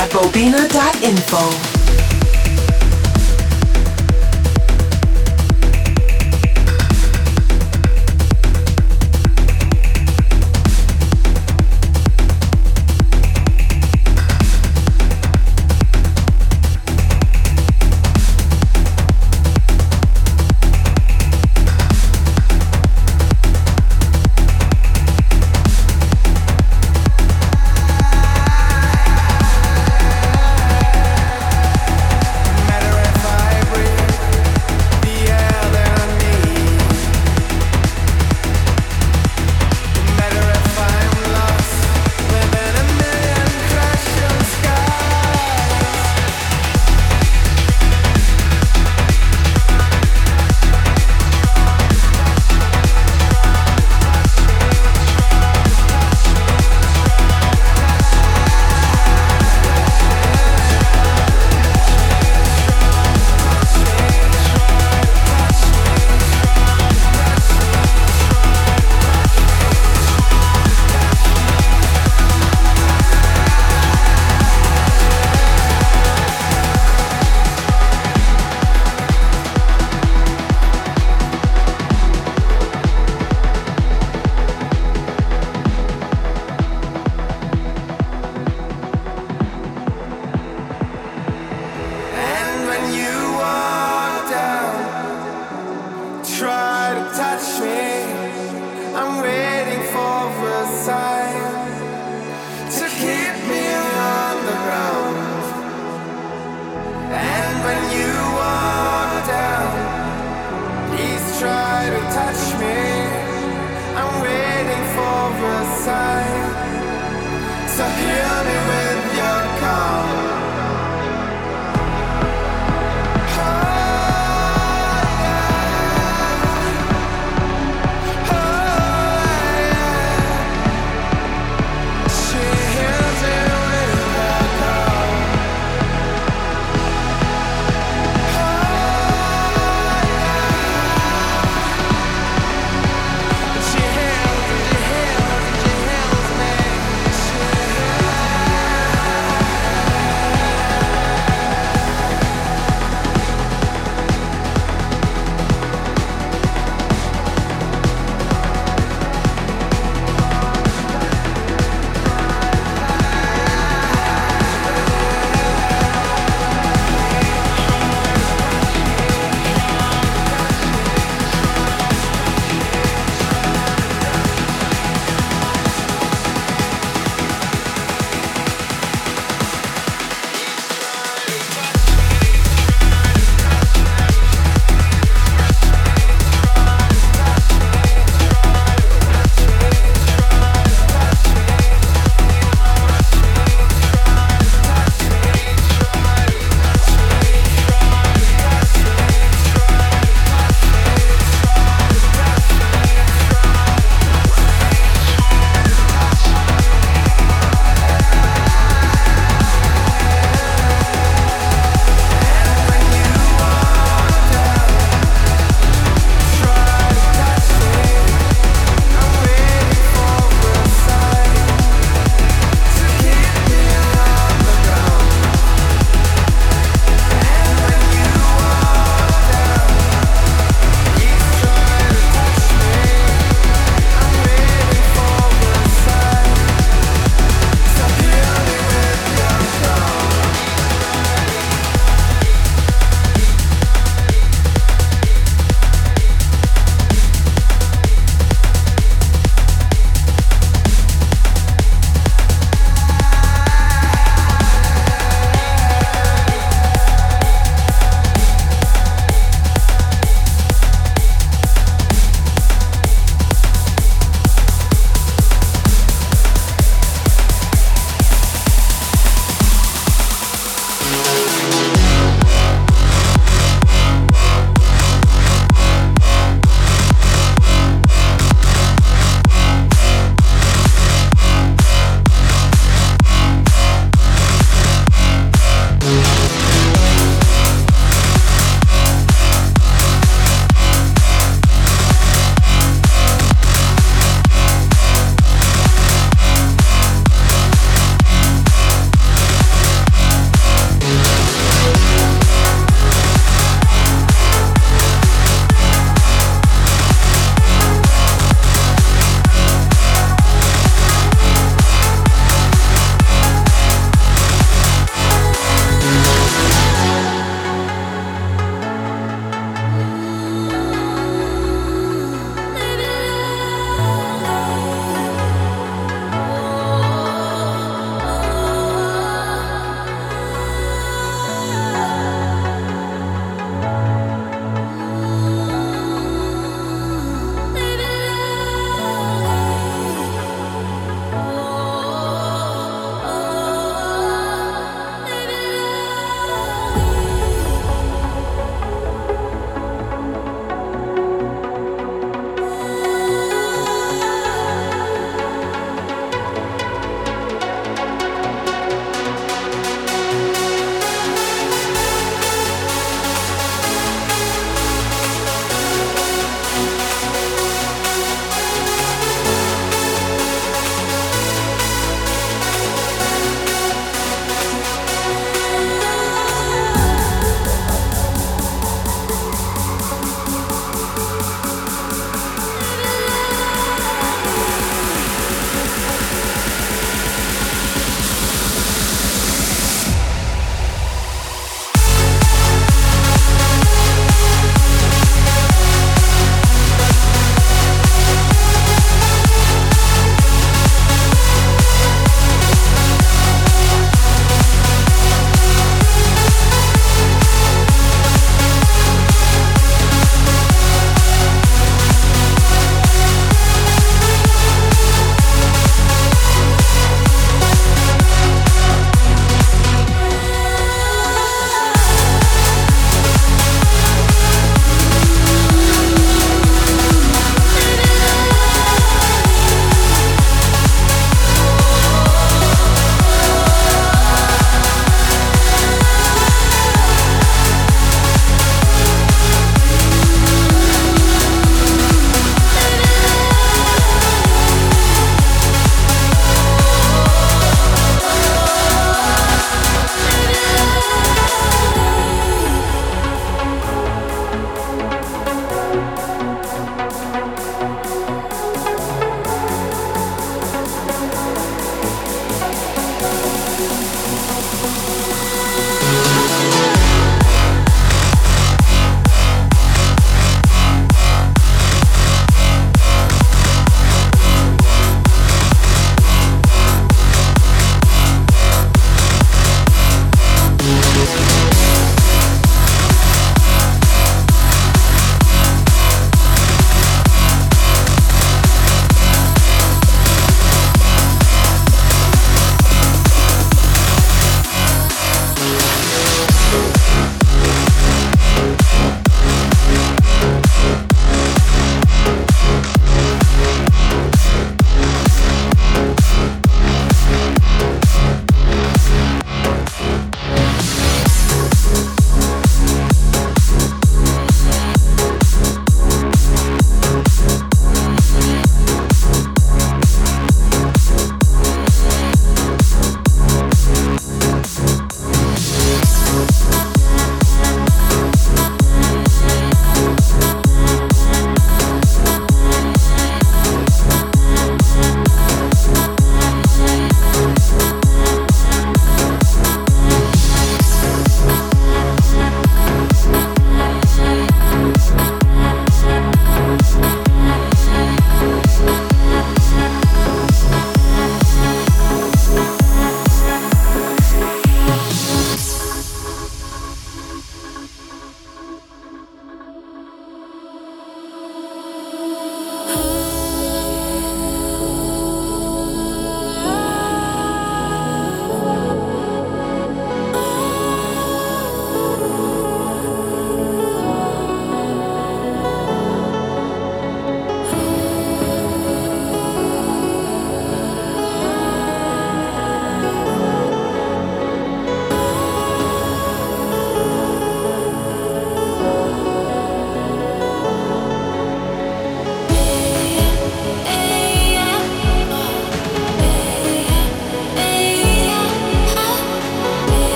itunes.bobina.info.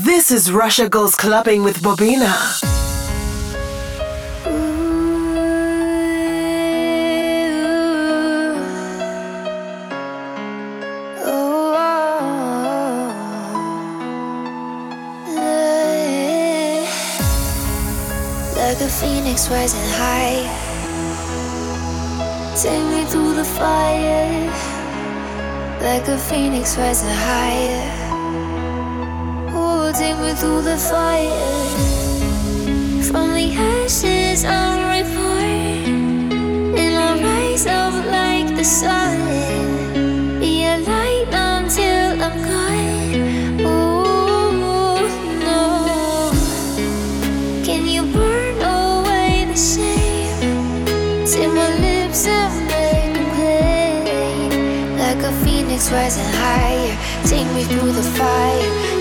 This is Russia Goes Clubbing with Bobina. Like a phoenix rising high. Take me through the fire. Like a phoenix rising higher. Take me through the fire. From the ashes, I'm reborn. And I'll rise up like the sun. Be a light until I'm gone. Oh, no. Can you burn away the shame? Till my lips and make them plain. Like a phoenix rising higher. Take me through the fire.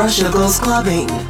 Russia goes clubbing.